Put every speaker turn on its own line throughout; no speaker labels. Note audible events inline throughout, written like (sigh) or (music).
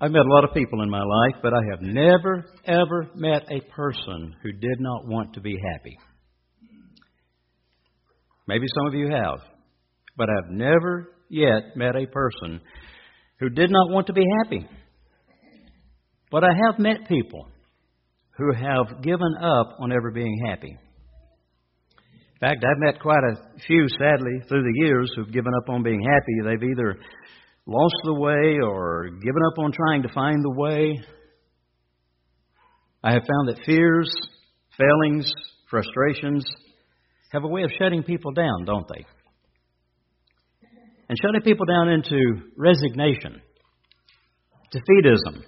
I've met a lot of people in my life, but I have never, ever met a person who did not want to be happy. Maybe some of you have, but I've never yet met a person who did not want to be happy. But I have met people who have given up on ever being happy. In fact, I've met quite a few, sadly, through the years who've given up on being happy. They've either lost the way or given up on trying to find the way. I have found that fears, failings, frustrations have a way of shutting people down, don't they? And shutting people down into resignation, defeatism.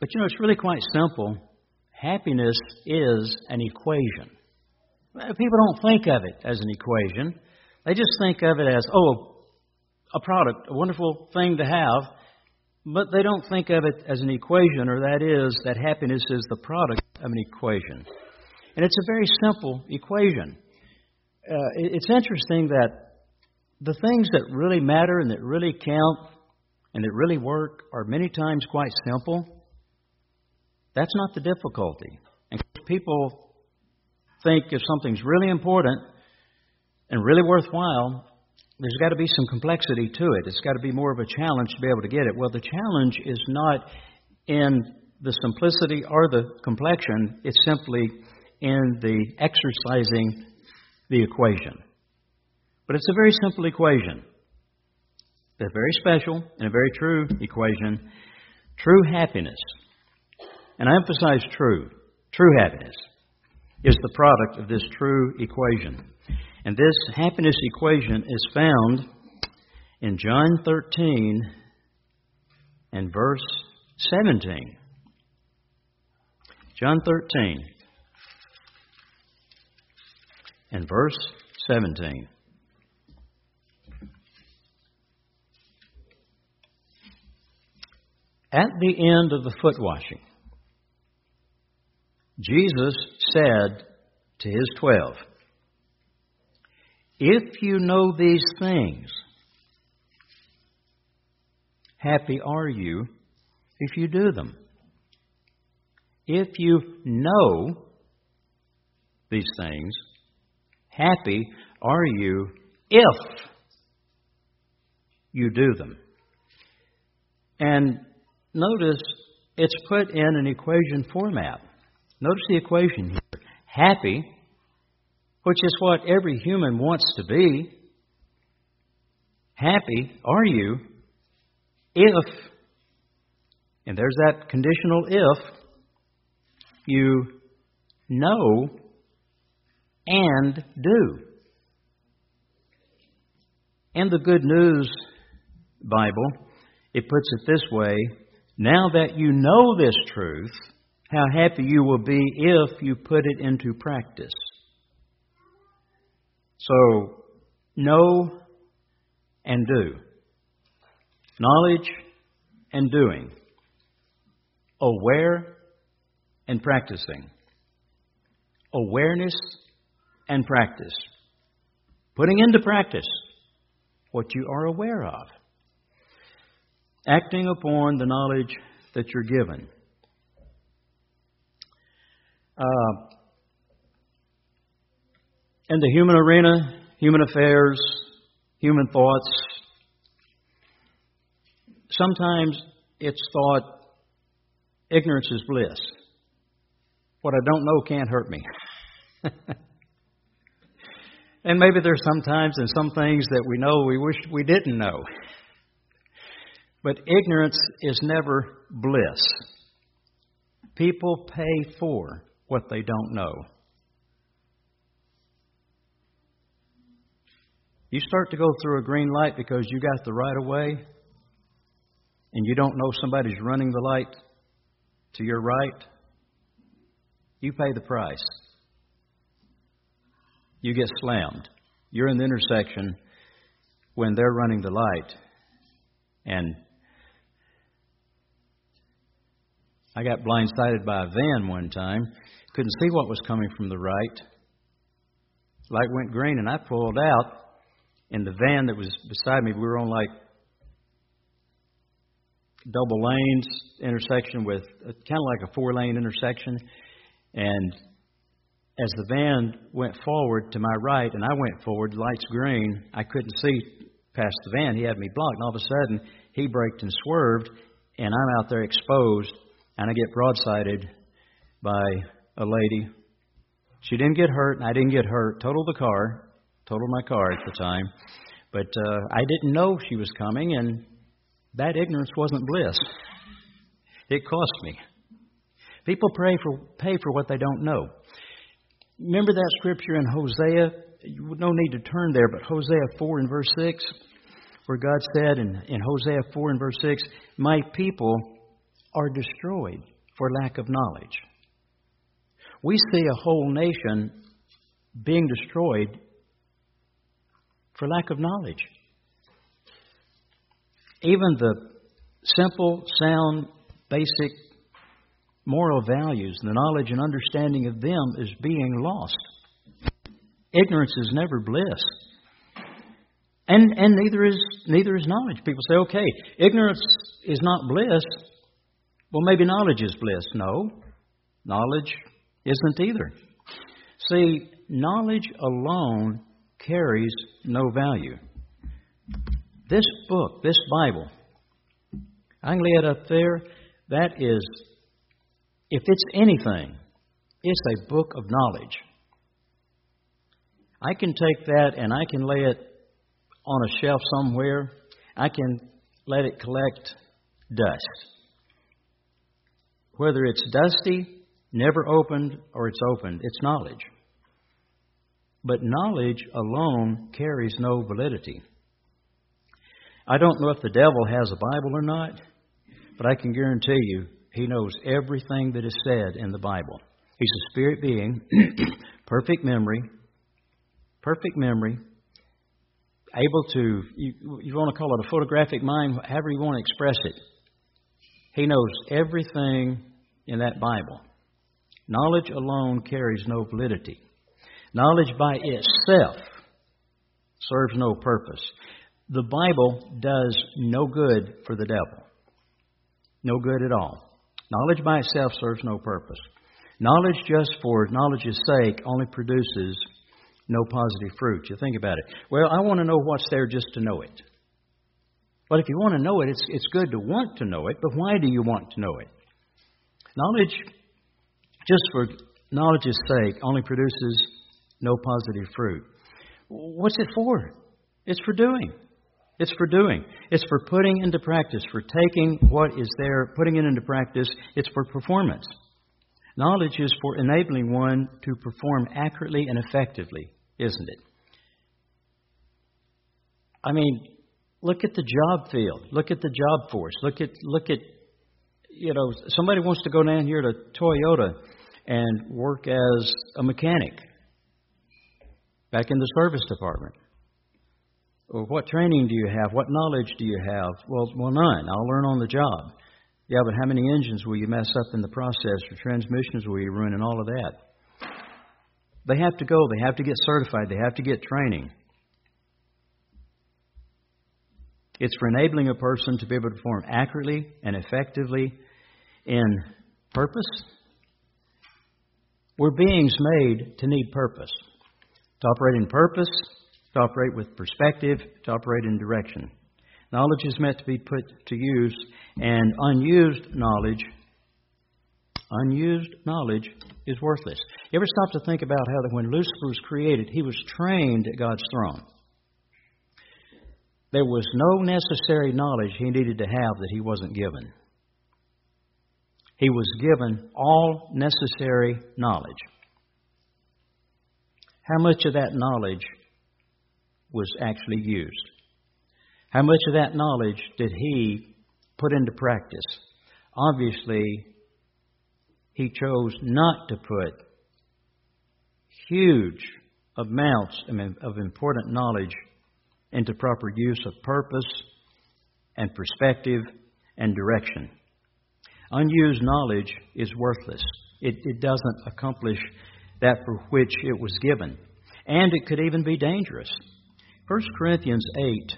But you know, it's really quite simple. Happiness is an equation. People don't think of it as an equation. They just think of it as, oh, a product, a wonderful thing to have, but they don't think of it as an equation, or that is, that happiness is the product of an equation. And it's a very simple equation. Uh, it's interesting that the things that really matter and that really count and that really work are many times quite simple. That's not the difficulty. And people think if something's really important and really worthwhile, there's got to be some complexity to it. It's got to be more of a challenge to be able to get it. Well, the challenge is not in the simplicity or the complexion, it's simply in the exercising the equation. But it's a very simple equation. A very special and a very true equation. True happiness and I emphasize true, true happiness is the product of this true equation. And this happiness equation is found in John 13 and verse 17. John 13 and verse 17. At the end of the foot washing, Jesus said to his twelve, If you know these things, happy are you if you do them. If you know these things, happy are you if you do them. And notice it's put in an equation format. Notice the equation here. Happy, which is what every human wants to be. Happy are you if, and there's that conditional if, you know and do. In the Good News Bible, it puts it this way now that you know this truth, how happy you will be if you put it into practice. So, know and do. Knowledge and doing. Aware and practicing. Awareness and practice. Putting into practice what you are aware of. Acting upon the knowledge that you're given. Uh, in the human arena, human affairs, human thoughts, sometimes it's thought ignorance is bliss. What I don't know can't hurt me. (laughs) and maybe there's sometimes and some things that we know we wish we didn't know. But ignorance is never bliss. People pay for what they don't know. You start to go through a green light because you got the right of way and you don't know somebody's running the light to your right, you pay the price. You get slammed. You're in the intersection when they're running the light and I got blindsided by a van one time couldn't see what was coming from the right. Light went green, and I pulled out. In the van that was beside me, we were on like double lanes intersection with kind of like a four lane intersection. And as the van went forward to my right and I went forward, lights green, I couldn't see past the van. He had me blocked. And all of a sudden, he braked and swerved, and I'm out there exposed, and I get broadsided by a lady. She didn't get hurt, and I didn't get hurt. Totaled the car, totaled my car at the time. But uh, I didn't know she was coming, and that ignorance wasn't bliss. It cost me. People pray for, pay for what they don't know. Remember that scripture in Hosea? You no need to turn there, but Hosea 4 and verse 6, where God said in, in Hosea 4 and verse 6, My people are destroyed for lack of knowledge. We see a whole nation being destroyed for lack of knowledge. Even the simple, sound, basic moral values, the knowledge and understanding of them is being lost. Ignorance is never bliss. And and neither is neither is knowledge. People say, okay, ignorance is not bliss. Well maybe knowledge is bliss. No. Knowledge isn't either. See, knowledge alone carries no value. This book, this Bible, I can lay it up there. That is, if it's anything, it's a book of knowledge. I can take that and I can lay it on a shelf somewhere. I can let it collect dust. Whether it's dusty, never opened, or it's opened, it's knowledge. But knowledge alone carries no validity. I don't know if the devil has a Bible or not, but I can guarantee you he knows everything that is said in the Bible. He's a spirit being, (clears throat) perfect memory, perfect memory, able to, you, you want to call it a photographic mind, however you want to express it. He knows everything in that Bible. Knowledge alone carries no validity. Knowledge by itself serves no purpose. The Bible does no good for the devil. No good at all. Knowledge by itself serves no purpose. Knowledge just for knowledge's sake only produces no positive fruit. You think about it. Well, I want to know what's there just to know it. But if you want to know it, it's, it's good to want to know it, but why do you want to know it? Knowledge, just for knowledge's sake, only produces no positive fruit. What's it for? It's for doing. It's for doing. It's for putting into practice, for taking what is there, putting it into practice. It's for performance. Knowledge is for enabling one to perform accurately and effectively, isn't it? I mean, look at the job field. Look at the job force. Look at look at you know, somebody wants to go down here to Toyota and work as a mechanic back in the service department. Well, what training do you have? What knowledge do you have? Well, well, none. I'll learn on the job. Yeah, but how many engines will you mess up in the process, or transmissions will you ruin, and all of that? They have to go. They have to get certified. They have to get training. It's for enabling a person to be able to perform accurately and effectively in purpose. We're beings made to need purpose to operate in purpose, to operate with perspective, to operate in direction. Knowledge is meant to be put to use, and unused knowledge, unused knowledge is worthless. You ever stop to think about how that when Lucifer was created, he was trained at God's throne. There was no necessary knowledge he needed to have that he wasn't given. He was given all necessary knowledge. How much of that knowledge was actually used? How much of that knowledge did he put into practice? Obviously, he chose not to put huge amounts of important knowledge into proper use of purpose and perspective and direction. Unused knowledge is worthless. It, it doesn't accomplish that for which it was given. And it could even be dangerous. 1 Corinthians 8.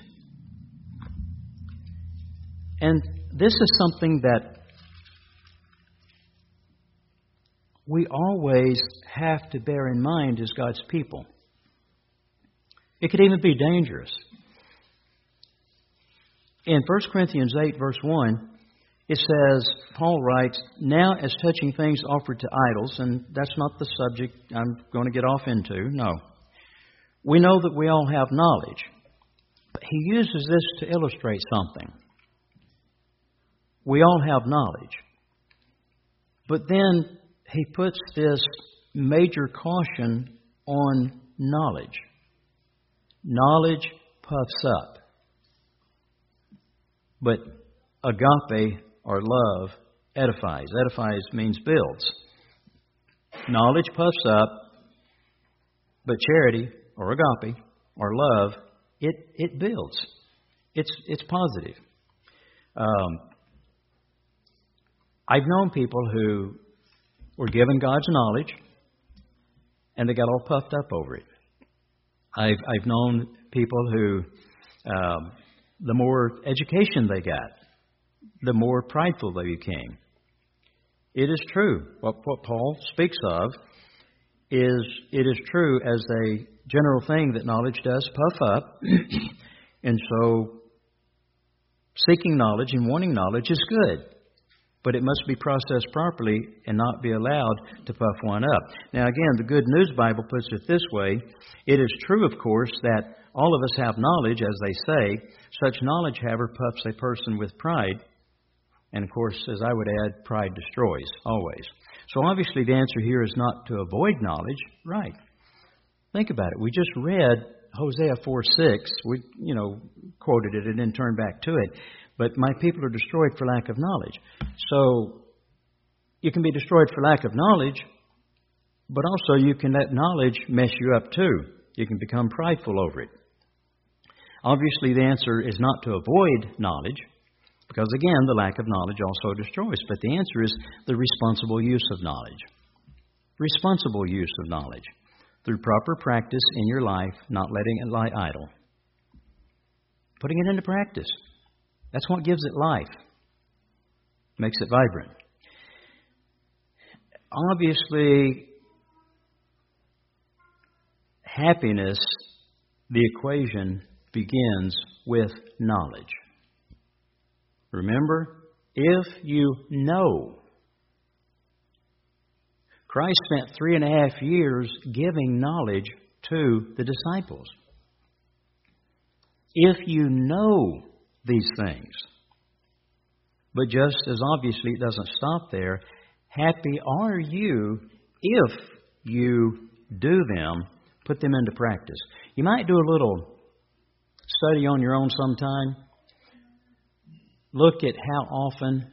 And this is something that we always have to bear in mind as God's people. It could even be dangerous. In 1 Corinthians 8, verse 1, it says, Paul writes, Now as touching things offered to idols, and that's not the subject I'm going to get off into, no. We know that we all have knowledge. But he uses this to illustrate something. We all have knowledge. But then he puts this major caution on knowledge. Knowledge puffs up. But agape or love edifies. Edifies means builds. Knowledge puffs up, but charity or agape or love, it, it builds. It's, it's positive. Um, I've known people who were given God's knowledge and they got all puffed up over it. I've, I've known people who, um, the more education they got, the more prideful they became. It is true. What, what Paul speaks of is it is true as a general thing that knowledge does puff up. (clears throat) and so seeking knowledge and wanting knowledge is good. But it must be processed properly and not be allowed to puff one up. Now, again, the Good News Bible puts it this way It is true, of course, that all of us have knowledge, as they say. Such knowledge, however, puffs a person with pride and of course, as I would add, pride destroys, always. So obviously the answer here is not to avoid knowledge. Right. Think about it. We just read Hosea 4 6. We, you know, quoted it and then turned back to it. But my people are destroyed for lack of knowledge. So you can be destroyed for lack of knowledge, but also you can let knowledge mess you up too. You can become prideful over it. Obviously, the answer is not to avoid knowledge, because again, the lack of knowledge also destroys. But the answer is the responsible use of knowledge. Responsible use of knowledge through proper practice in your life, not letting it lie idle. Putting it into practice. That's what gives it life, makes it vibrant. Obviously, happiness, the equation, begins with knowledge. Remember, if you know. Christ spent three and a half years giving knowledge to the disciples. If you know these things, but just as obviously it doesn't stop there, happy are you if you do them, put them into practice. You might do a little study on your own sometime look at how often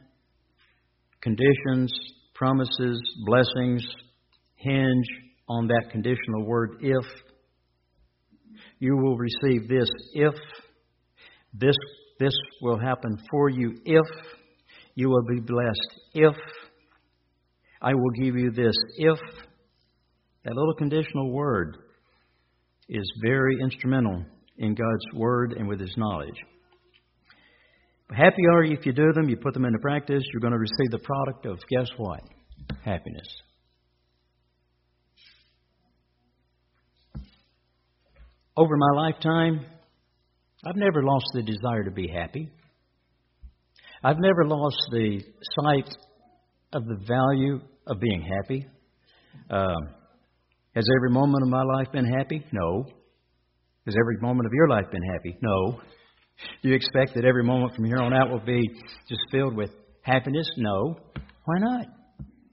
conditions, promises, blessings hinge on that conditional word if. You will receive this if. This, this will happen for you if. You will be blessed if. I will give you this if. That little conditional word is very instrumental in God's Word and with His knowledge. Happy are you if you do them, you put them into practice, you're going to receive the product of guess what? Happiness. Over my lifetime, I've never lost the desire to be happy. I've never lost the sight of the value of being happy. Um, has every moment of my life been happy? No. Has every moment of your life been happy? No. Do you expect that every moment from here on out will be just filled with happiness? No. Why not?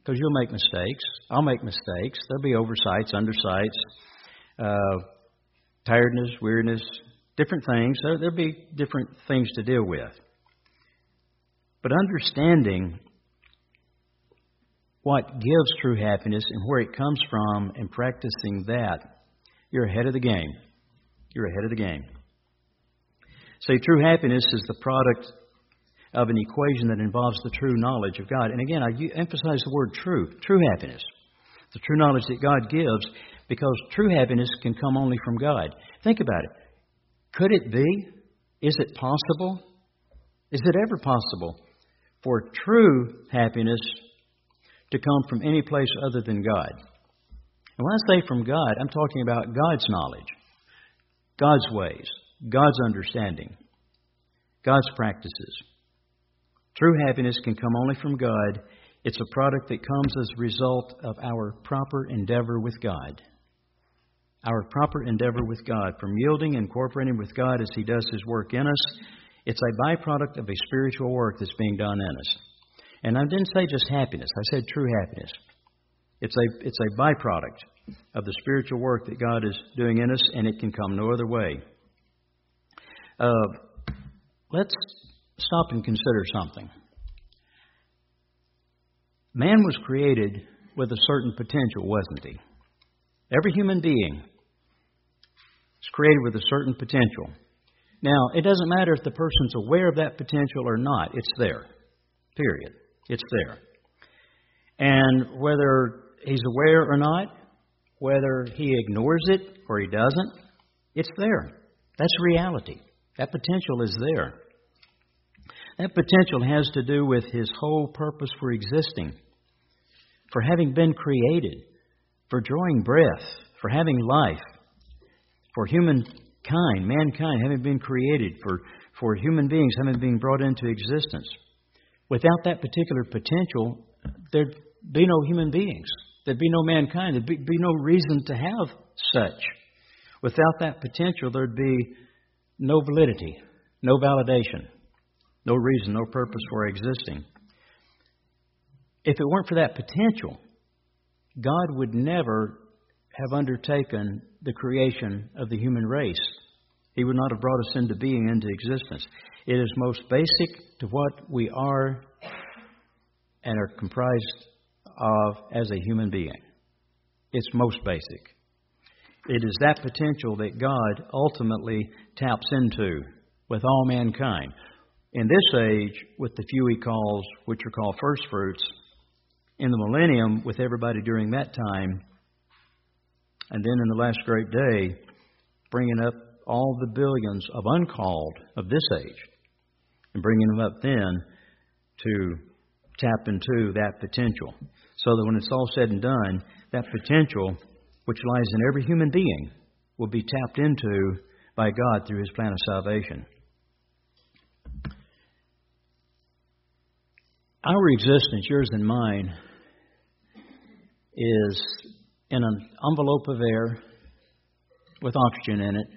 Because you'll make mistakes. I'll make mistakes. There'll be oversights, undersights, uh, tiredness, weariness, different things. There'll be different things to deal with. But understanding what gives true happiness and where it comes from and practicing that, you're ahead of the game. You're ahead of the game. See, true happiness is the product of an equation that involves the true knowledge of God. And again, I emphasize the word true, true happiness. The true knowledge that God gives, because true happiness can come only from God. Think about it. Could it be? Is it possible? Is it ever possible for true happiness to come from any place other than God. And when I say from God, I'm talking about God's knowledge, God's ways, God's understanding, God's practices. True happiness can come only from God. It's a product that comes as a result of our proper endeavor with God. Our proper endeavor with God, from yielding and cooperating with God as He does His work in us, it's a byproduct of a spiritual work that's being done in us. And I didn't say just happiness, I said true happiness. It's a, it's a byproduct of the spiritual work that God is doing in us, and it can come no other way. Uh, let's stop and consider something. Man was created with a certain potential, wasn't he? Every human being is created with a certain potential. Now, it doesn't matter if the person's aware of that potential or not, it's there. Period. It's there. And whether he's aware or not, whether he ignores it or he doesn't, it's there. That's reality. That potential is there. That potential has to do with his whole purpose for existing, for having been created, for drawing breath, for having life, for humankind, mankind having been created, for, for human beings having been brought into existence. Without that particular potential, there'd be no human beings. There'd be no mankind. There'd be, be no reason to have such. Without that potential, there'd be no validity, no validation, no reason, no purpose for existing. If it weren't for that potential, God would never have undertaken the creation of the human race. He would not have brought us into being, into existence. It is most basic to what we are and are comprised of as a human being. It's most basic. It is that potential that God ultimately taps into with all mankind. In this age, with the few he calls, which are called first fruits, in the millennium, with everybody during that time, and then in the last great day, bringing up all the billions of uncalled of this age, and bringing them up then to tap into that potential. So that when it's all said and done, that potential, which lies in every human being, will be tapped into by God through His plan of salvation. Our existence, yours and mine, is in an envelope of air with oxygen in it,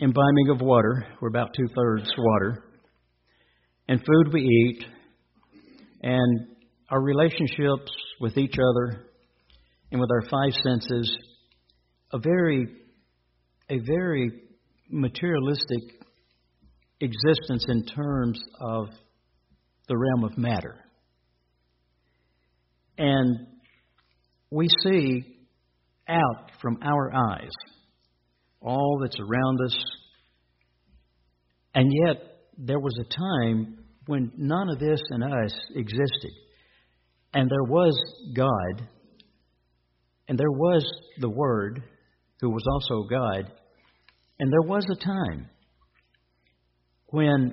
imbibing of water, we're about two thirds water, and food we eat, and our relationships with each other and with our five senses, a very, a very materialistic existence in terms of the realm of matter. And we see out from our eyes all that's around us. And yet, there was a time when none of this in us existed. And there was God, and there was the Word, who was also God. And there was a time when,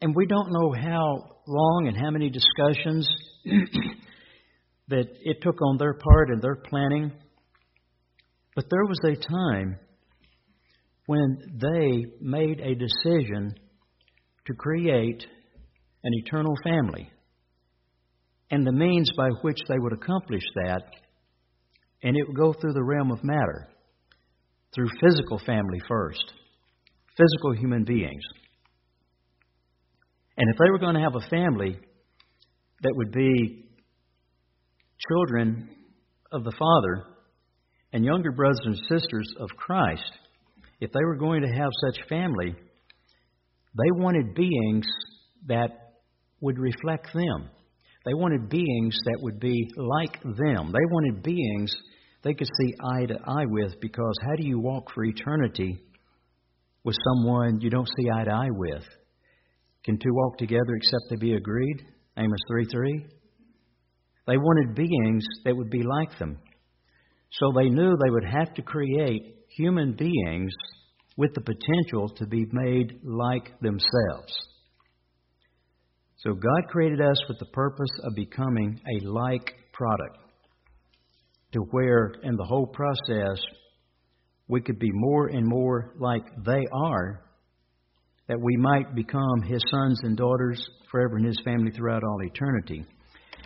and we don't know how long and how many discussions (clears throat) that it took on their part and their planning. But there was a time when they made a decision to create an eternal family and the means by which they would accomplish that, and it would go through the realm of matter, through physical family first, physical human beings. And if they were going to have a family that would be children of the Father and younger brothers and sisters of Christ, if they were going to have such family, they wanted beings that would reflect them. They wanted beings that would be like them. They wanted beings they could see eye to eye with because how do you walk for eternity with someone you don't see eye to eye with? Can two walk together except they be agreed? Amos 3 3. They wanted beings that would be like them. So they knew they would have to create human beings with the potential to be made like themselves. So God created us with the purpose of becoming a like product, to where in the whole process we could be more and more like they are, that we might become His sons and daughters forever in His family throughout all eternity.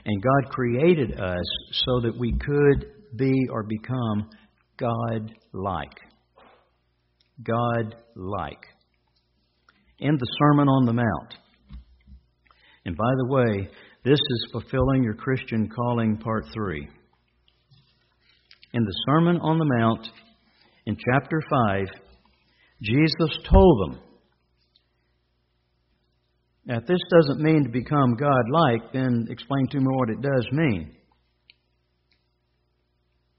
And God created us so that we could be or become God like. God like. In the Sermon on the Mount. And by the way, this is fulfilling your Christian calling, part three. In the Sermon on the Mount, in chapter 5, Jesus told them. Now, if this doesn't mean to become God like, then explain to me what it does mean.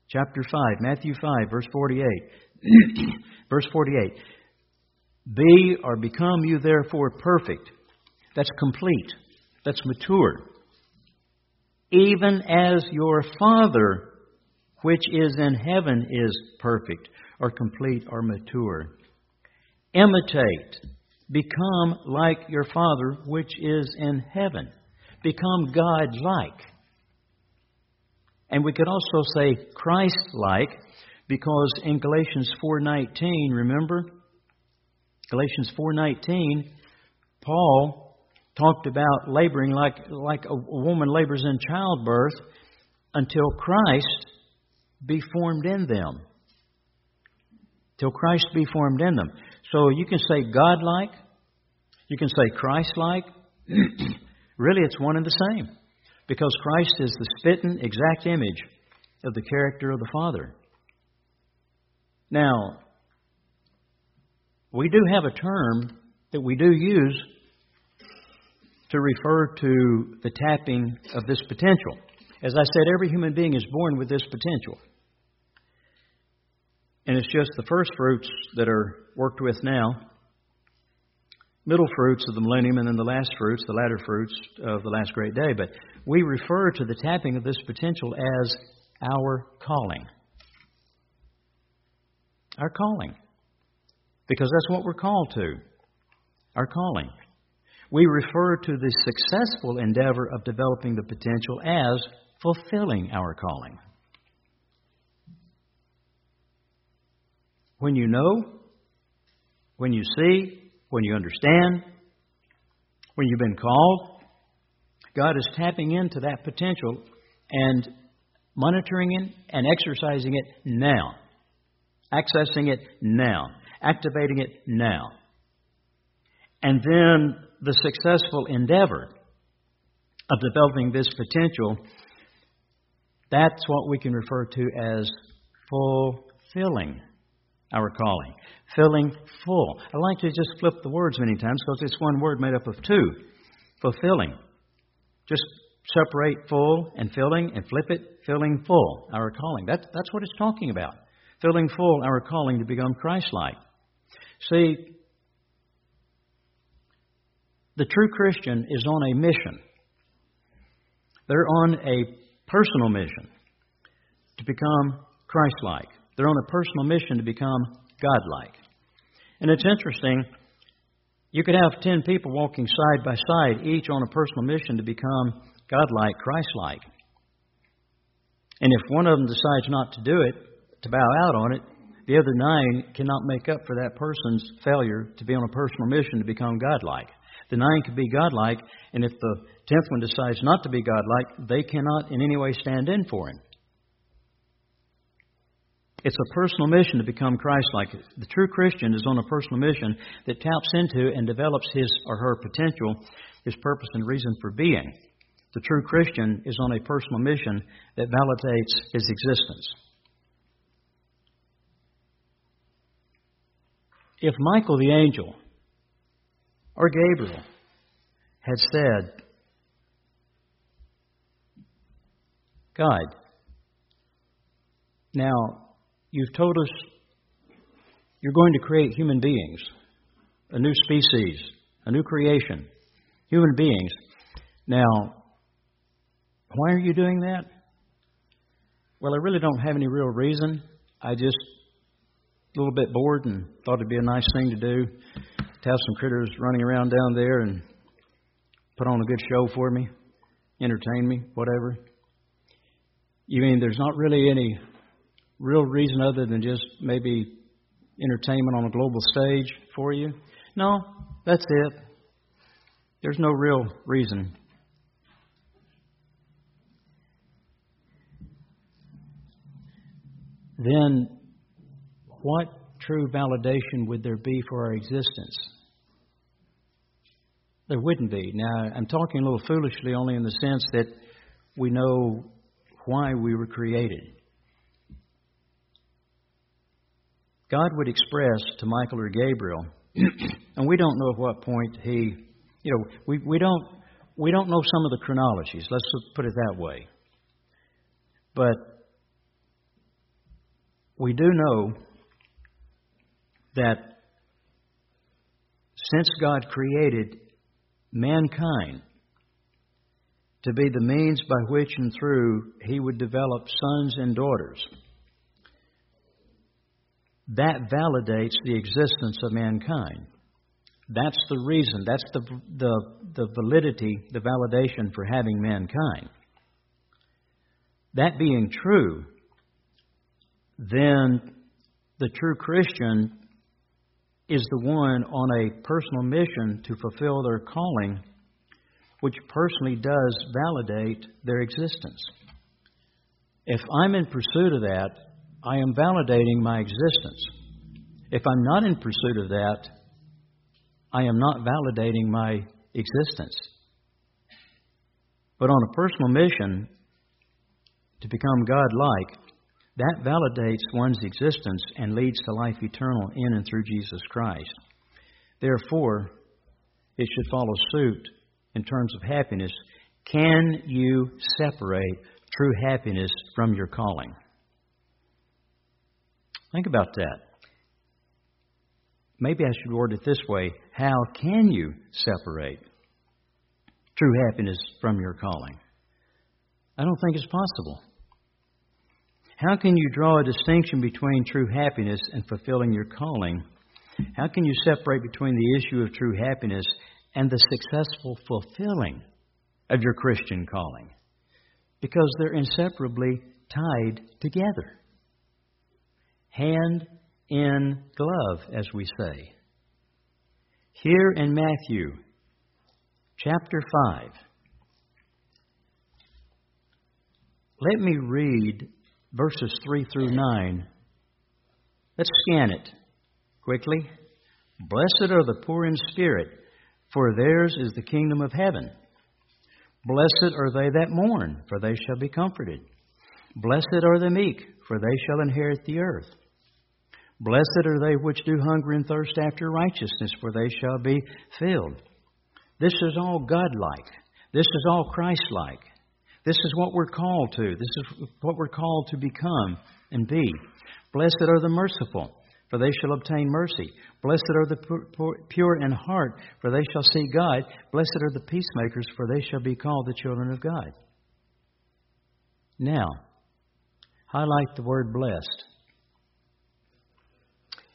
Chapter 5, Matthew 5, verse 48. (clears throat) verse 48. Be or become you therefore perfect. That's complete. That's mature. Even as your Father, which is in heaven, is perfect, or complete, or mature. Imitate. Become like your Father, which is in heaven. Become God like. And we could also say Christ like because in Galatians 4:19, remember? Galatians 4:19, Paul talked about laboring like like a woman labors in childbirth until Christ be formed in them. Till Christ be formed in them. So you can say God like, you can say Christ like. (clears throat) really, it's one and the same because Christ is the spitting exact image of the character of the Father. Now, we do have a term that we do use to refer to the tapping of this potential. As I said, every human being is born with this potential. And it's just the first fruits that are worked with now middle fruits of the millennium and then the last fruits, the latter fruits of the last great day. But we refer to the tapping of this potential as our calling. Our calling. Because that's what we're called to. Our calling. We refer to the successful endeavor of developing the potential as fulfilling our calling. When you know, when you see, when you understand, when you've been called, God is tapping into that potential and monitoring it and exercising it now, accessing it now, activating it now. And then the successful endeavor of developing this potential, that's what we can refer to as fulfilling our calling. Filling full. I like to just flip the words many times because it's one word made up of two. Fulfilling. Just separate full and filling and flip it, filling full, our calling. That's, that's what it's talking about. Filling full our calling to become Christ like. See, the true Christian is on a mission. They're on a personal mission to become Christ like. They're on a personal mission to become godlike. And it's interesting, you could have 10 people walking side by side, each on a personal mission to become godlike, Christ-like. And if one of them decides not to do it, to bow out on it, the other nine cannot make up for that person's failure to be on a personal mission to become godlike. The nine could be godlike, and if the tenth one decides not to be godlike, they cannot in any way stand in for him. It's a personal mission to become Christ like. The true Christian is on a personal mission that taps into and develops his or her potential, his purpose and reason for being. The true Christian is on a personal mission that validates his existence. If Michael the angel or Gabriel had said, God, now You've told us you're going to create human beings, a new species, a new creation, human beings. Now, why are you doing that? Well, I really don't have any real reason. I just a little bit bored and thought it'd be a nice thing to do have some critters running around down there and put on a good show for me, entertain me, whatever. You mean there's not really any real reason other than just maybe entertainment on a global stage for you? No, that's it. There's no real reason. Then, what true validation would there be for our existence? There wouldn't be. Now, I'm talking a little foolishly only in the sense that we know why we were created. God would express to Michael or Gabriel, (clears throat) and we don't know at what point he, you know, we, we don't we don't know some of the chronologies. Let's put it that way. But we do know that since God created mankind to be the means by which and through he would develop sons and daughters, that validates the existence of mankind. That's the reason, that's the, the, the validity, the validation for having mankind. That being true, then the true Christian is the one on a personal mission to fulfill their calling, which personally does validate their existence. If I'm in pursuit of that, I am validating my existence. If I'm not in pursuit of that, I am not validating my existence. But on a personal mission to become God like, that validates one's existence and leads to life eternal in and through Jesus Christ. Therefore, it should follow suit in terms of happiness. Can you separate true happiness from your calling? Think about that. Maybe I should word it this way How can you separate true happiness from your calling? I don't think it's possible. How can you draw a distinction between true happiness and fulfilling your calling? How can you separate between the issue of true happiness and the successful fulfilling of your Christian calling? Because they're inseparably tied together. Hand in glove, as we say. Here in Matthew chapter 5, let me read verses 3 through 9. Let's scan it quickly. Blessed are the poor in spirit, for theirs is the kingdom of heaven. Blessed are they that mourn, for they shall be comforted. Blessed are the meek, for they shall inherit the earth. Blessed are they which do hunger and thirst after righteousness, for they shall be filled. This is all God-like. This is all Christ-like. This is what we're called to. This is what we're called to become and be. Blessed are the merciful, for they shall obtain mercy. Blessed are the pure in heart, for they shall see God. Blessed are the peacemakers, for they shall be called the children of God. Now, highlight the word blessed.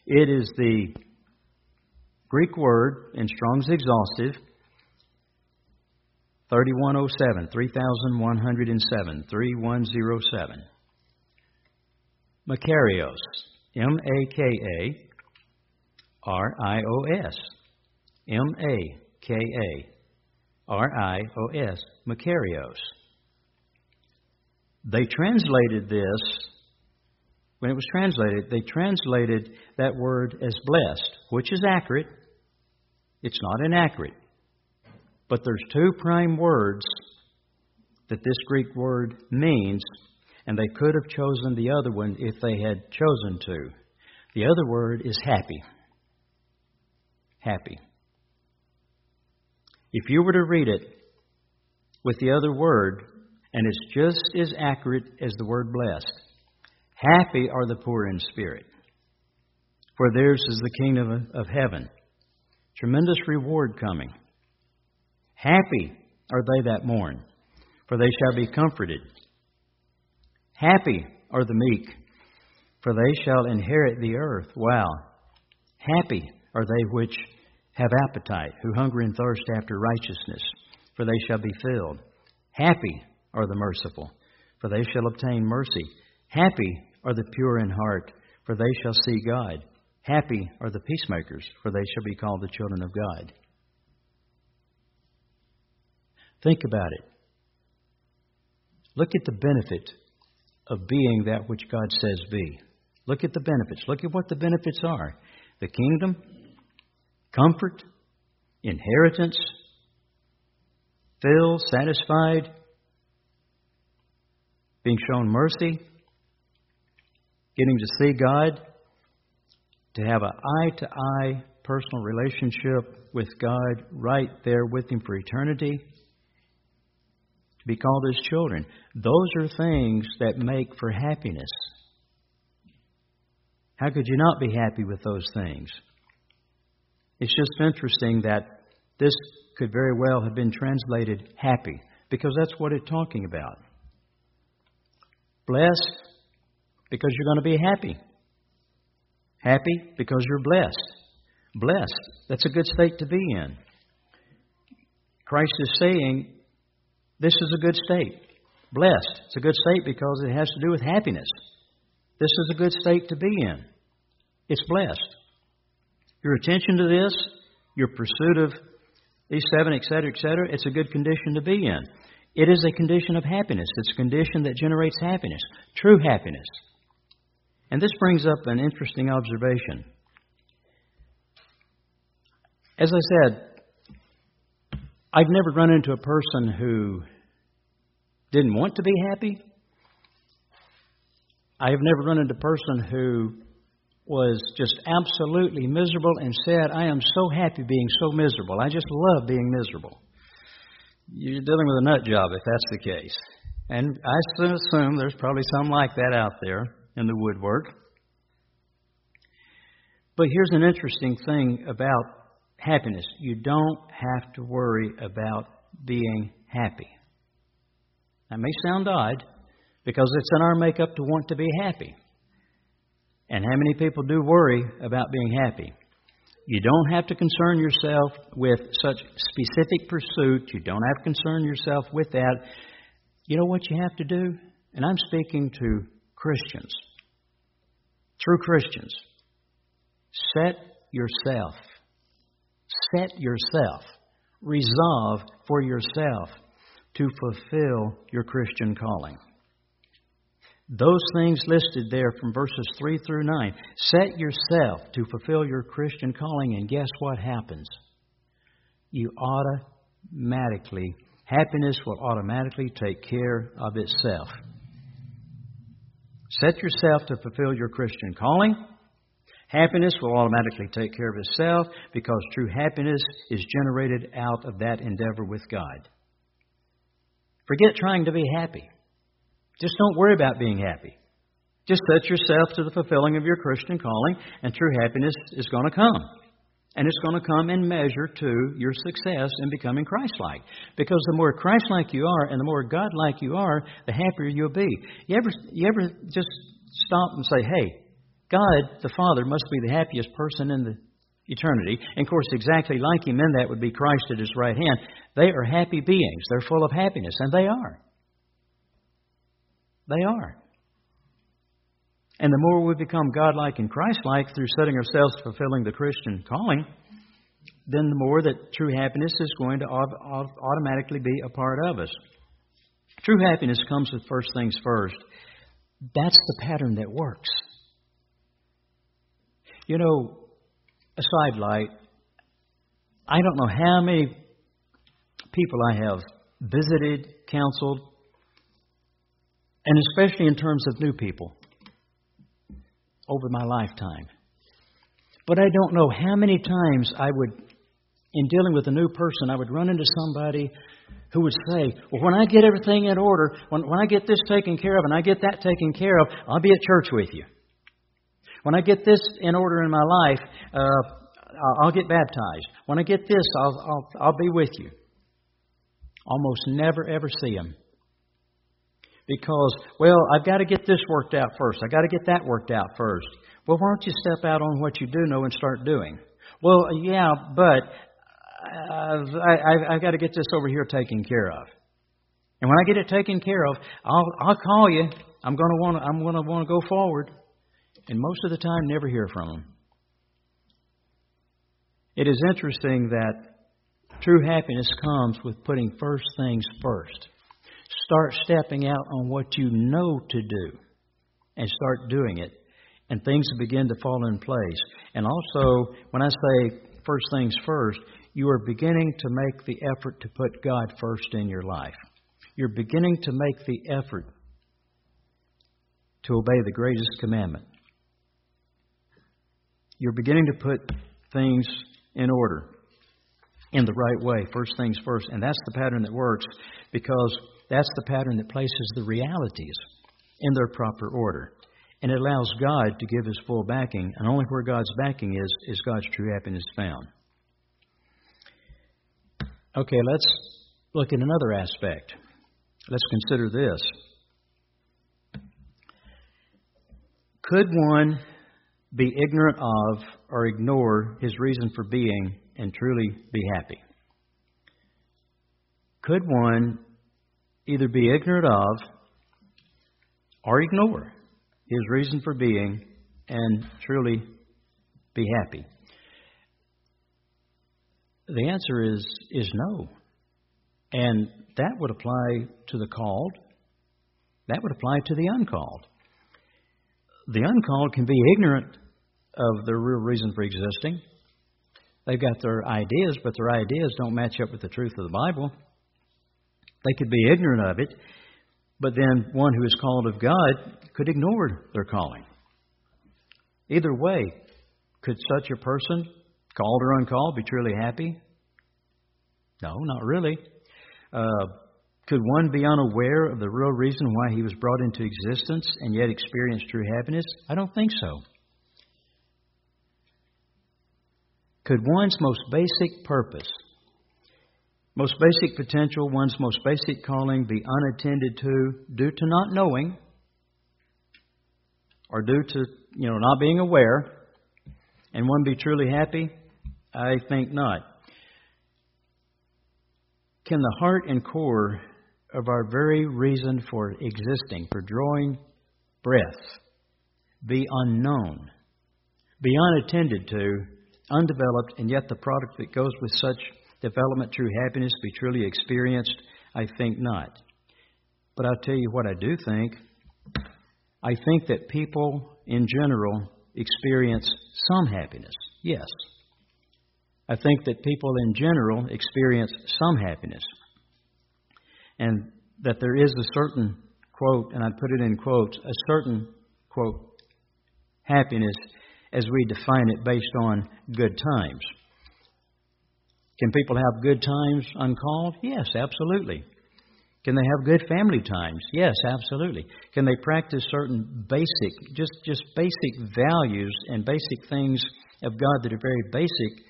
It is the Greek word in Strong's Exhaustive 3107, 3107, 3107. Makarios, M A K A R I O S. M A K A R I O S. Makarios. They translated this, when it was translated, they translated that word as blessed, which is accurate. It's not inaccurate. But there's two prime words that this Greek word means, and they could have chosen the other one if they had chosen to. The other word is happy. Happy. If you were to read it with the other word, and it's just as accurate as the word blessed, happy are the poor in spirit, for theirs is the kingdom of heaven. Tremendous reward coming. Happy are they that mourn, for they shall be comforted. Happy are the meek, for they shall inherit the earth. Wow. Happy are they which have appetite, who hunger and thirst after righteousness, for they shall be filled. Happy are the merciful, for they shall obtain mercy. Happy are the pure in heart, for they shall see God. Happy are the peacemakers, for they shall be called the children of God. Think about it. Look at the benefit of being that which God says be. Look at the benefits. Look at what the benefits are the kingdom, comfort, inheritance, filled, satisfied, being shown mercy, getting to see God, to have an eye to eye personal relationship with God right there with Him for eternity, be called His children. Those are things that make for happiness. How could you not be happy with those things? It's just interesting that this could very well have been translated happy because that's what it's talking about. Blessed because you're going to be happy. Happy because you're blessed. Blessed. That's a good state to be in. Christ is saying this is a good state. Blessed. It's a good state because it has to do with happiness. This is a good state to be in. It's blessed. Your attention to this, your pursuit of these seven, etc., etc., it's a good condition to be in. It is a condition of happiness. It's a condition that generates happiness, true happiness. And this brings up an interesting observation. As I said, I've never run into a person who didn't want to be happy. I have never run into a person who was just absolutely miserable and said, I am so happy being so miserable. I just love being miserable. You're dealing with a nut job if that's the case. And I assume there's probably some like that out there in the woodwork. But here's an interesting thing about happiness you don't have to worry about being happy. That may sound odd because it's in our makeup to want to be happy. And how many people do worry about being happy? You don't have to concern yourself with such specific pursuit. You don't have to concern yourself with that. You know what you have to do? And I'm speaking to Christians, true Christians. Set yourself, set yourself, resolve for yourself to fulfill your Christian calling. Those things listed there from verses 3 through 9. Set yourself to fulfill your Christian calling, and guess what happens? You automatically, happiness will automatically take care of itself. Set yourself to fulfill your Christian calling. Happiness will automatically take care of itself because true happiness is generated out of that endeavor with God. Forget trying to be happy. Just don't worry about being happy. Just set yourself to the fulfilling of your Christian calling, and true happiness is going to come. And it's going to come in measure to your success in becoming Christ like. Because the more Christ like you are and the more God like you are, the happier you'll be. You ever, you ever just stop and say, hey, God the Father must be the happiest person in the eternity. And of course, exactly like Him in that would be Christ at His right hand. They are happy beings. They're full of happiness, and they are. They are. And the more we become godlike and Christlike through setting ourselves to fulfilling the Christian calling, then the more that true happiness is going to automatically be a part of us. True happiness comes with first things first. That's the pattern that works. You know, a sidelight, I don't know how many people I have visited, counseled, and especially in terms of new people over my lifetime. But I don't know how many times I would, in dealing with a new person, I would run into somebody who would say, Well, when I get everything in order, when, when I get this taken care of and I get that taken care of, I'll be at church with you. When I get this in order in my life, uh, I'll get baptized. When I get this, I'll, I'll, I'll be with you. Almost never ever see them because, well, I've got to get this worked out first. I've got to get that worked out first. Well, why don't you step out on what you do know and start doing? Well, yeah, but I've, I, I've got to get this over here taken care of. And when I get it taken care of, I'll, I'll call you. I'm going to want to, I'm going to want to go forward. And most of the time, never hear from them. It is interesting that true happiness comes with putting first things first. Start stepping out on what you know to do and start doing it. And things begin to fall in place. And also, when I say first things first, you are beginning to make the effort to put God first in your life. You're beginning to make the effort to obey the greatest commandment. You're beginning to put things in order in the right way, first things first. And that's the pattern that works because that's the pattern that places the realities in their proper order. And it allows God to give his full backing, and only where God's backing is, is God's true happiness found. Okay, let's look at another aspect. Let's consider this. Could one be ignorant of or ignore his reason for being and truly be happy? Could one either be ignorant of or ignore his reason for being and truly be happy? The answer is is no. And that would apply to the called. That would apply to the uncalled. The uncalled can be ignorant of the real reason for existing. They've got their ideas, but their ideas don't match up with the truth of the Bible. They could be ignorant of it, but then one who is called of God could ignore their calling. Either way, could such a person, called or uncalled, be truly happy? No, not really. Uh, could one be unaware of the real reason why he was brought into existence and yet experience true happiness? I don't think so. Could one's most basic purpose, most basic potential, one's most basic calling be unattended to due to not knowing or due to, you know, not being aware and one be truly happy? I think not. Can the heart and core of our very reason for existing, for drawing breath, be unknown, be unattended to, undeveloped, and yet the product that goes with such development, true happiness, be truly experienced? I think not. But I'll tell you what I do think. I think that people in general experience some happiness, yes. I think that people in general experience some happiness. And that there is a certain, quote, and I put it in quotes, a certain, quote, happiness as we define it based on good times. Can people have good times uncalled? Yes, absolutely. Can they have good family times? Yes, absolutely. Can they practice certain basic, just, just basic values and basic things of God that are very basic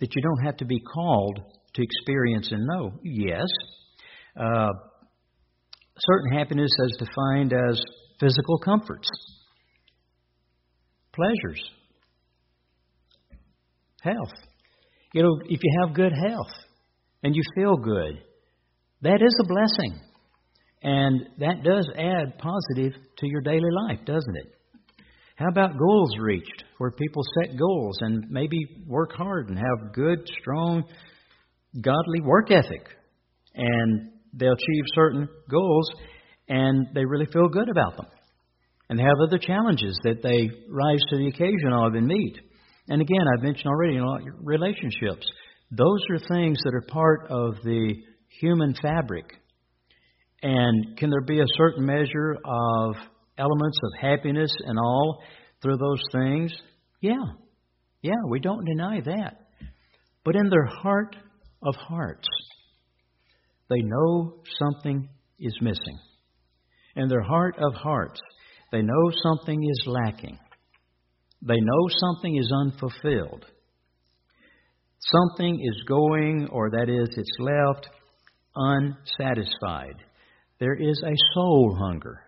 that you don't have to be called to experience and know? Yes. Uh, certain happiness as defined as physical comforts, pleasures, health. You know, if you have good health and you feel good, that is a blessing. And that does add positive to your daily life, doesn't it? How about goals reached, where people set goals and maybe work hard and have good, strong, godly work ethic? And they'll achieve certain goals and they really feel good about them. And they have other challenges that they rise to the occasion of and meet. And again, I've mentioned already, you know, relationships. Those are things that are part of the human fabric. And can there be a certain measure of elements of happiness and all through those things? Yeah. Yeah, we don't deny that. But in their heart of hearts, they know something is missing. In their heart of hearts, they know something is lacking. They know something is unfulfilled. Something is going, or that is, it's left unsatisfied. There is a soul hunger.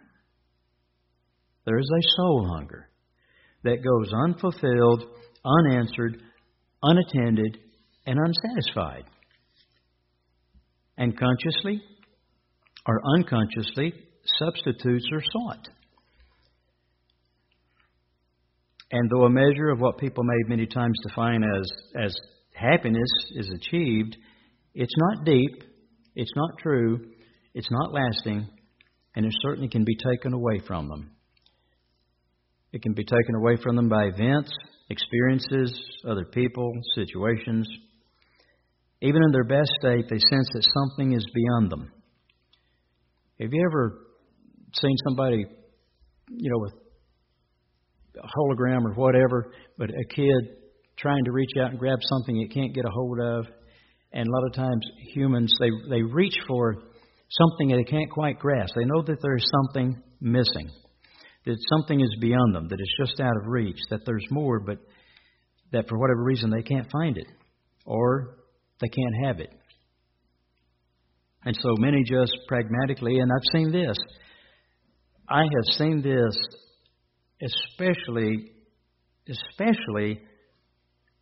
There is a soul hunger that goes unfulfilled, unanswered, unattended, and unsatisfied. And consciously or unconsciously, substitutes are sought. And though a measure of what people may many times define as, as happiness is achieved, it's not deep, it's not true, it's not lasting, and it certainly can be taken away from them. It can be taken away from them by events, experiences, other people, situations. Even in their best state, they sense that something is beyond them. Have you ever seen somebody, you know, with a hologram or whatever, but a kid trying to reach out and grab something it can't get a hold of? And a lot of times humans they they reach for something they can't quite grasp. They know that there's something missing, that something is beyond them, that it's just out of reach, that there's more, but that for whatever reason they can't find it or they can't have it. And so many just pragmatically, and I've seen this, I have seen this especially, especially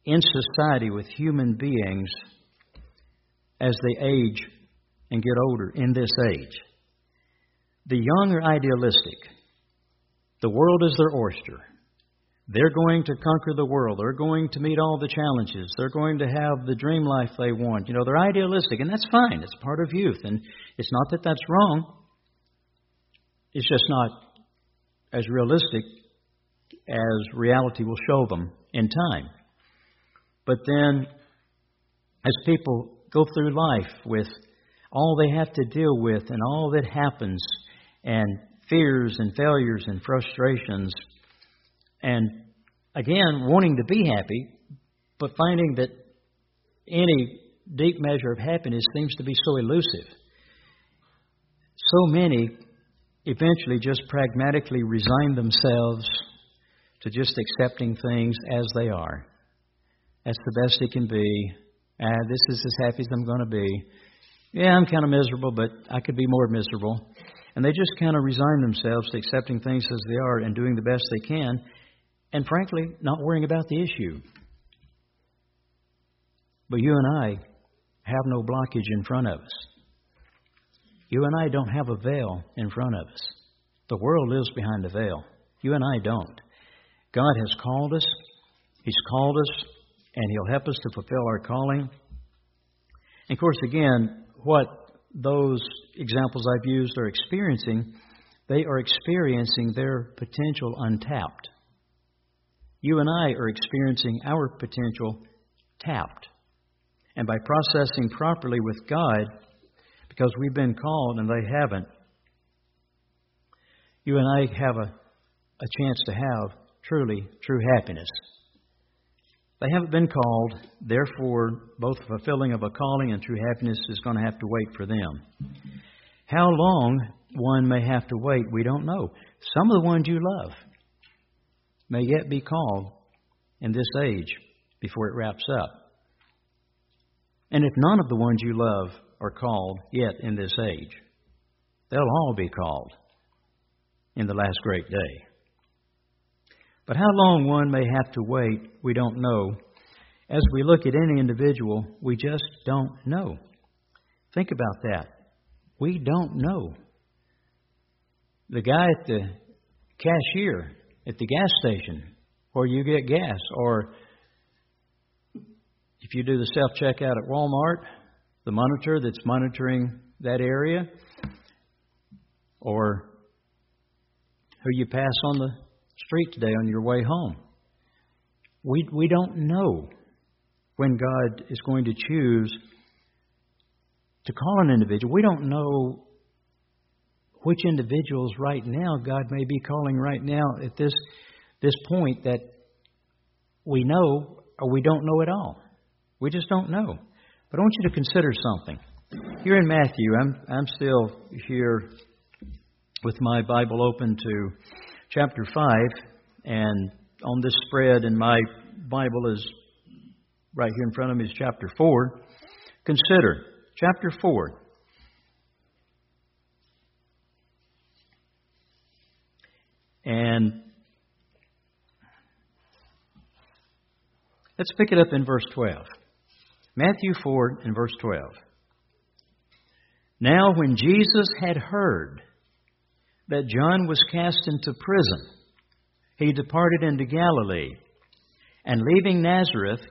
in society with human beings as they age and get older in this age. The young are idealistic. The world is their oyster. They're going to conquer the world. They're going to meet all the challenges. They're going to have the dream life they want. You know, they're idealistic, and that's fine. It's part of youth. And it's not that that's wrong, it's just not as realistic as reality will show them in time. But then, as people go through life with all they have to deal with and all that happens, and fears and failures and frustrations, and again, wanting to be happy, but finding that any deep measure of happiness seems to be so elusive. So many eventually just pragmatically resign themselves to just accepting things as they are. That's the best it can be. Ah, this is as happy as I'm going to be. Yeah, I'm kind of miserable, but I could be more miserable. And they just kind of resign themselves to accepting things as they are and doing the best they can and frankly, not worrying about the issue. But you and I have no blockage in front of us. You and I don't have a veil in front of us. The world lives behind a veil. You and I don't. God has called us, He's called us, and He'll help us to fulfill our calling. And of course, again, what those examples I've used are experiencing, they are experiencing their potential untapped. You and I are experiencing our potential tapped. And by processing properly with God, because we've been called and they haven't, you and I have a, a chance to have truly true happiness. They haven't been called, therefore, both fulfilling of a calling and true happiness is going to have to wait for them. How long one may have to wait, we don't know. Some of the ones you love may yet be called in this age before it wraps up. And if none of the ones you love are called yet in this age, they'll all be called in the last great day. But how long one may have to wait, we don't know. As we look at any individual, we just don't know. Think about that. We don't know. The guy at the cashier at the gas station where you get gas, or if you do the self checkout at Walmart, the monitor that's monitoring that area, or who you pass on the street today on your way home. We, we don't know when God is going to choose to call an individual. We don't know which individuals right now God may be calling right now at this this point that we know or we don't know at all. We just don't know. But I want you to consider something. Here in Matthew, I'm I'm still here with my Bible open to chapter five, and on this spread and my Bible is right here in front of me is chapter four. Consider chapter four. And let's pick it up in verse 12. Matthew 4 and verse 12. Now, when Jesus had heard that John was cast into prison, he departed into Galilee. And leaving Nazareth,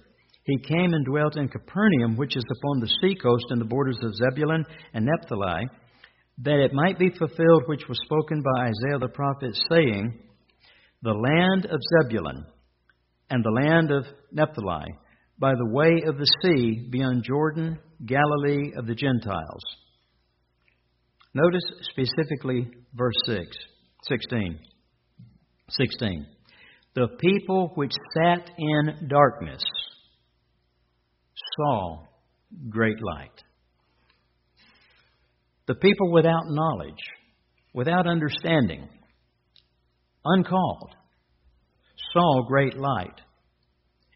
he came and dwelt in Capernaum, which is upon the seacoast in the borders of Zebulun and Naphtali, that it might be fulfilled which was spoken by Isaiah the prophet, saying, The land of Zebulun and the land of Naphtali, by the way of the sea beyond Jordan, Galilee of the Gentiles. Notice specifically verse 6, 16. 16. The people which sat in darkness saw great light. The people without knowledge, without understanding, uncalled, saw great light.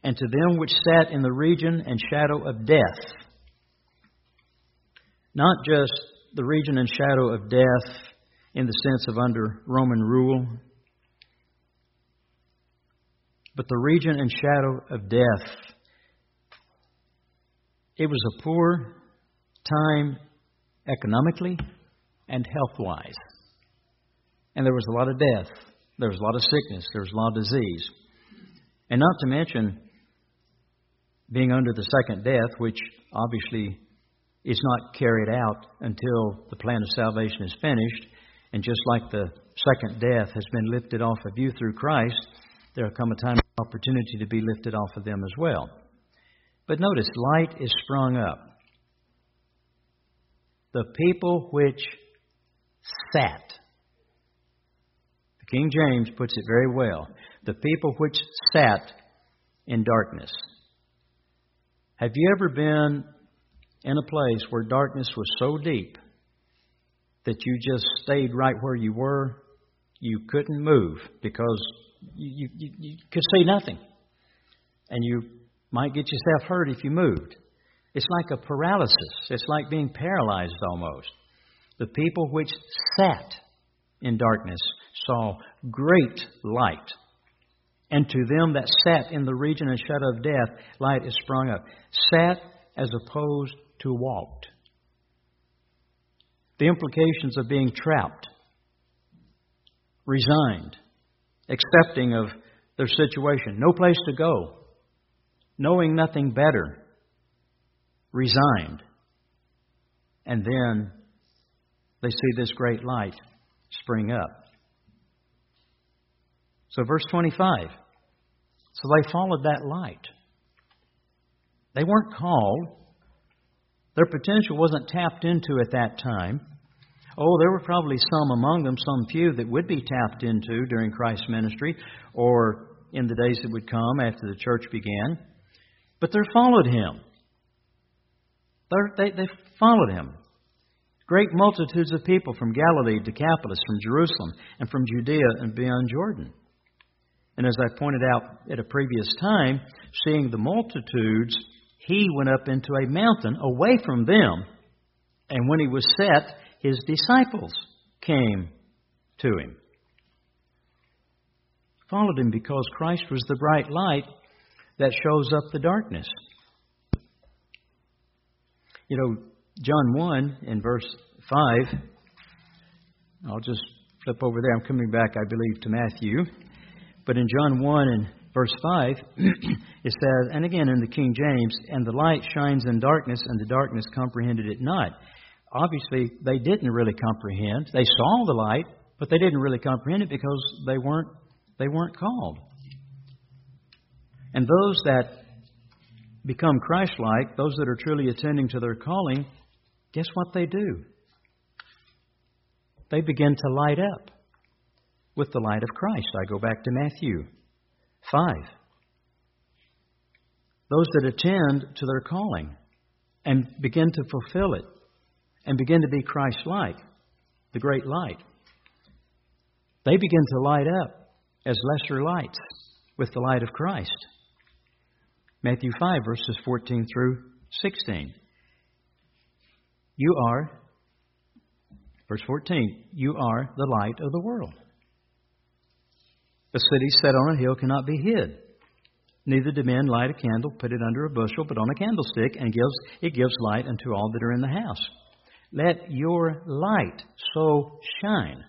And to them which sat in the region and shadow of death, not just the region and shadow of death in the sense of under Roman rule, but the region and shadow of death. It was a poor time economically and health wise. And there was a lot of death. There was a lot of sickness. There was a lot of disease. And not to mention being under the second death, which obviously is not carried out until the plan of salvation is finished. And just like the second death has been lifted off of you through Christ, there will come a time of opportunity to be lifted off of them as well. But notice, light is sprung up. The people which sat. The King James puts it very well. The people which sat in darkness. Have you ever been in a place where darkness was so deep that you just stayed right where you were? You couldn't move because you, you, you could see nothing. And you might get yourself hurt if you moved. It's like a paralysis. It's like being paralyzed almost. The people which sat in darkness saw great light. And to them that sat in the region and shadow of death, light is sprung up. Sat as opposed to walked. The implications of being trapped, resigned, accepting of their situation, no place to go, knowing nothing better, resigned. And then they see this great light spring up. So, verse 25. So they followed that light. They weren't called. Their potential wasn't tapped into at that time. Oh, there were probably some among them, some few, that would be tapped into during Christ's ministry or in the days that would come after the church began. But they followed him. They, they followed him. Great multitudes of people from Galilee, Decapolis, from Jerusalem, and from Judea and beyond Jordan. And as I pointed out at a previous time, seeing the multitudes, he went up into a mountain away from them. And when he was set, his disciples came to him. Followed him because Christ was the bright light that shows up the darkness. You know, John 1 in verse 5, I'll just flip over there. I'm coming back, I believe, to Matthew. But in John 1 and verse 5, (clears throat) it says, and again in the King James, and the light shines in darkness, and the darkness comprehended it not obviously they didn't really comprehend. They saw the light, but they didn't really comprehend it because they weren't they weren't called. And those that become Christ-like, those that are truly attending to their calling, guess what they do? They begin to light up with the light of Christ. I go back to Matthew 5. Those that attend to their calling and begin to fulfill it and begin to be Christ like, the great light. They begin to light up as lesser lights with the light of Christ. Matthew 5, verses 14 through 16. You are, verse 14, you are the light of the world. A city set on a hill cannot be hid. Neither do men light a candle, put it under a bushel, but on a candlestick, and gives, it gives light unto all that are in the house. Let your light so shine.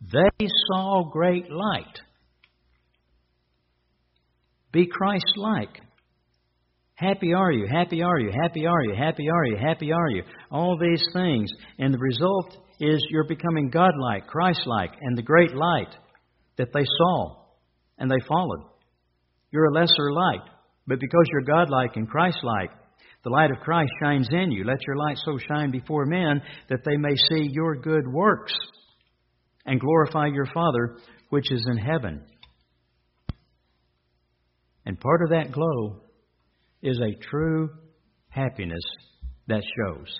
They saw great light. Be Christ like. Happy are you, happy are you, happy are you, happy are you, happy are you. All these things. And the result is you're becoming godlike, Christlike, and the great light that they saw and they followed. You're a lesser light, but because you're godlike and Christlike, the light of Christ shines in you. Let your light so shine before men that they may see your good works and glorify your Father which is in heaven. And part of that glow is a true happiness that shows.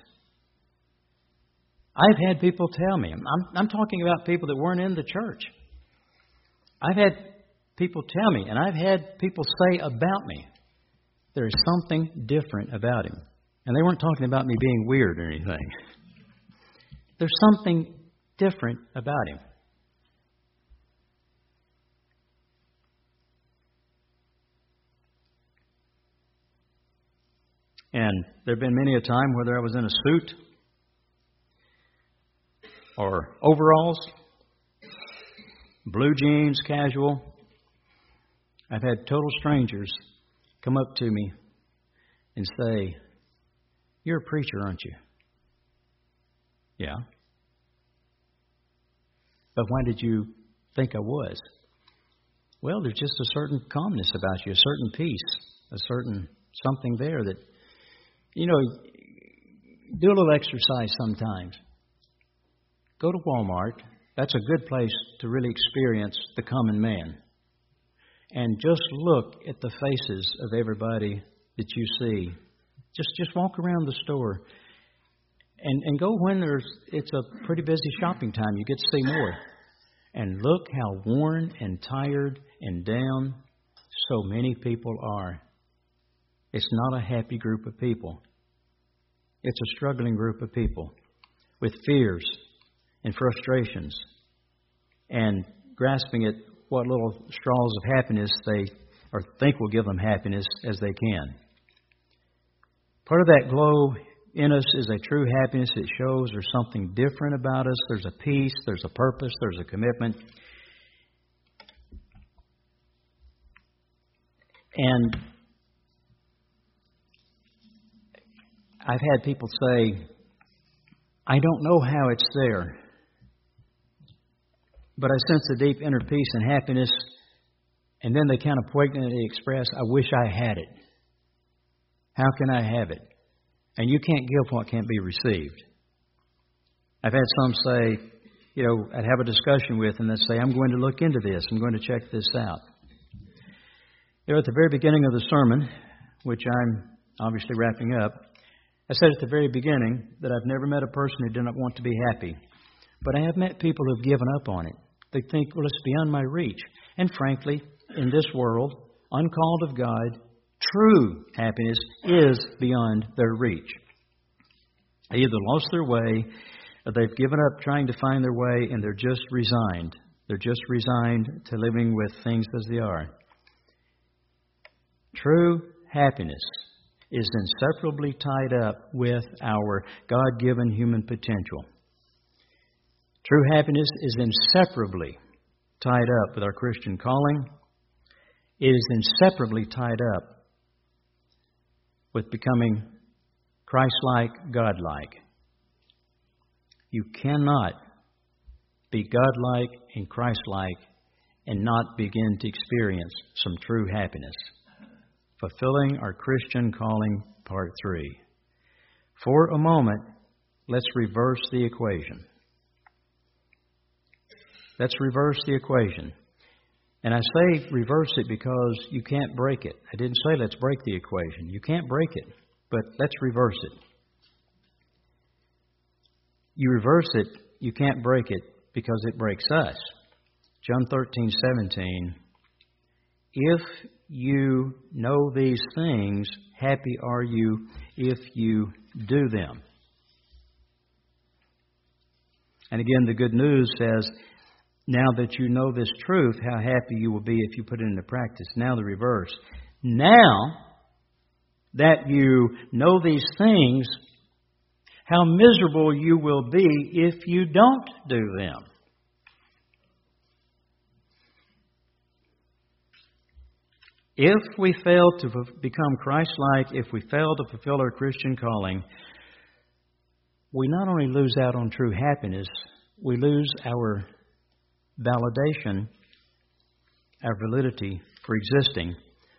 I've had people tell me, I'm, I'm talking about people that weren't in the church. I've had people tell me, and I've had people say about me, there is something different about him. And they weren't talking about me being weird or anything. There's something different about him. And there have been many a time whether I was in a suit or overalls, blue jeans, casual. I've had total strangers come up to me and say, You're a preacher, aren't you? Yeah. But why did you think I was? Well, there's just a certain calmness about you, a certain peace, a certain something there that, you know, do a little exercise sometimes. Go to Walmart. That's a good place to really experience the common man. And just look at the faces of everybody that you see. Just just walk around the store. And and go when there's it's a pretty busy shopping time. You get to see more. And look how worn and tired and down so many people are. It's not a happy group of people. It's a struggling group of people with fears and frustrations and grasping at what little straws of happiness they or think will give them happiness as they can. Part of that glow in us is a true happiness. It shows there's something different about us. There's a peace, there's a purpose, there's a commitment. And I've had people say, I don't know how it's there. But I sense a deep inner peace and happiness, and then they kind of poignantly express, I wish I had it. How can I have it? And you can't give what can't be received. I've had some say, you know, I'd have a discussion with, and they say, I'm going to look into this, I'm going to check this out. You know, at the very beginning of the sermon, which I'm obviously wrapping up, I said at the very beginning that I've never met a person who did not want to be happy. But I have met people who've given up on it. They think, well, it's beyond my reach. And frankly, in this world, uncalled of God, true happiness is beyond their reach. They either lost their way, or they've given up trying to find their way, and they're just resigned. They're just resigned to living with things as they are. True happiness is inseparably tied up with our God given human potential. True happiness is inseparably tied up with our Christian calling. It is inseparably tied up with becoming Christ like, God like. You cannot be God like and Christ like and not begin to experience some true happiness. Fulfilling our Christian calling, part three. For a moment, let's reverse the equation. Let's reverse the equation. And I say reverse it because you can't break it. I didn't say let's break the equation. You can't break it, but let's reverse it. You reverse it, you can't break it because it breaks us. John 13, 17. If you know these things, happy are you if you do them. And again, the good news says now that you know this truth, how happy you will be if you put it into practice. Now the reverse. Now that you know these things, how miserable you will be if you don't do them. If we fail to become Christ like, if we fail to fulfill our Christian calling, we not only lose out on true happiness, we lose our validation, our validity for existing,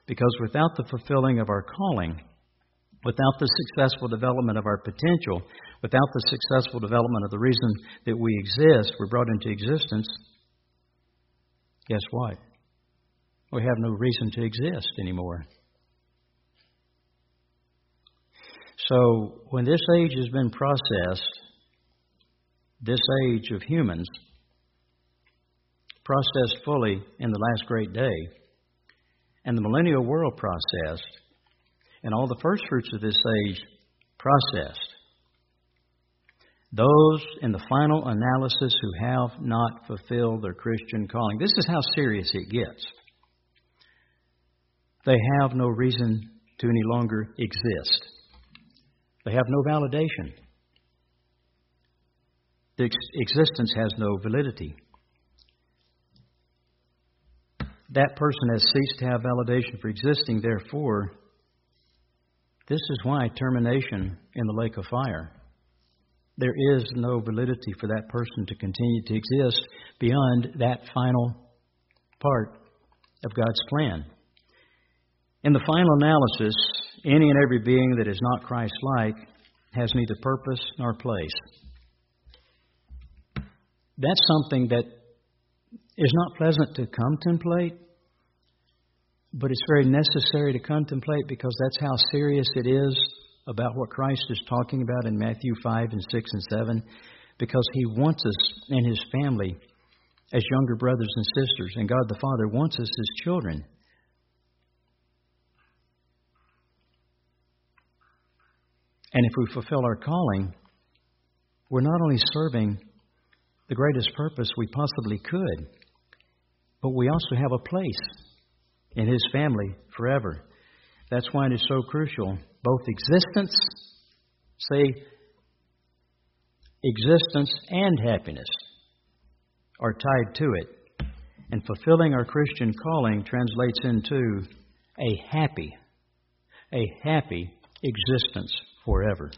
because without the fulfilling of our calling, without the successful development of our potential, without the successful development of the reason that we exist, we're brought into existence, guess what? We have no reason to exist anymore. So, when this age has been processed, this age of humans, processed fully in the last great day, and the millennial world processed, and all the first fruits of this age processed, those in the final analysis who have not fulfilled their Christian calling. This is how serious it gets. They have no reason to any longer exist. They have no validation. The ex- existence has no validity. That person has ceased to have validation for existing, therefore, this is why termination in the lake of fire. There is no validity for that person to continue to exist beyond that final part of God's plan. In the final analysis, any and every being that is not Christ like has neither purpose nor place. That's something that is not pleasant to contemplate, but it's very necessary to contemplate because that's how serious it is about what Christ is talking about in Matthew 5 and 6 and 7, because He wants us and His family as younger brothers and sisters, and God the Father wants us as children. And if we fulfill our calling, we're not only serving the greatest purpose we possibly could, but we also have a place in His family forever. That's why it is so crucial. Both existence, say, existence and happiness are tied to it. And fulfilling our Christian calling translates into a happy, a happy existence forever.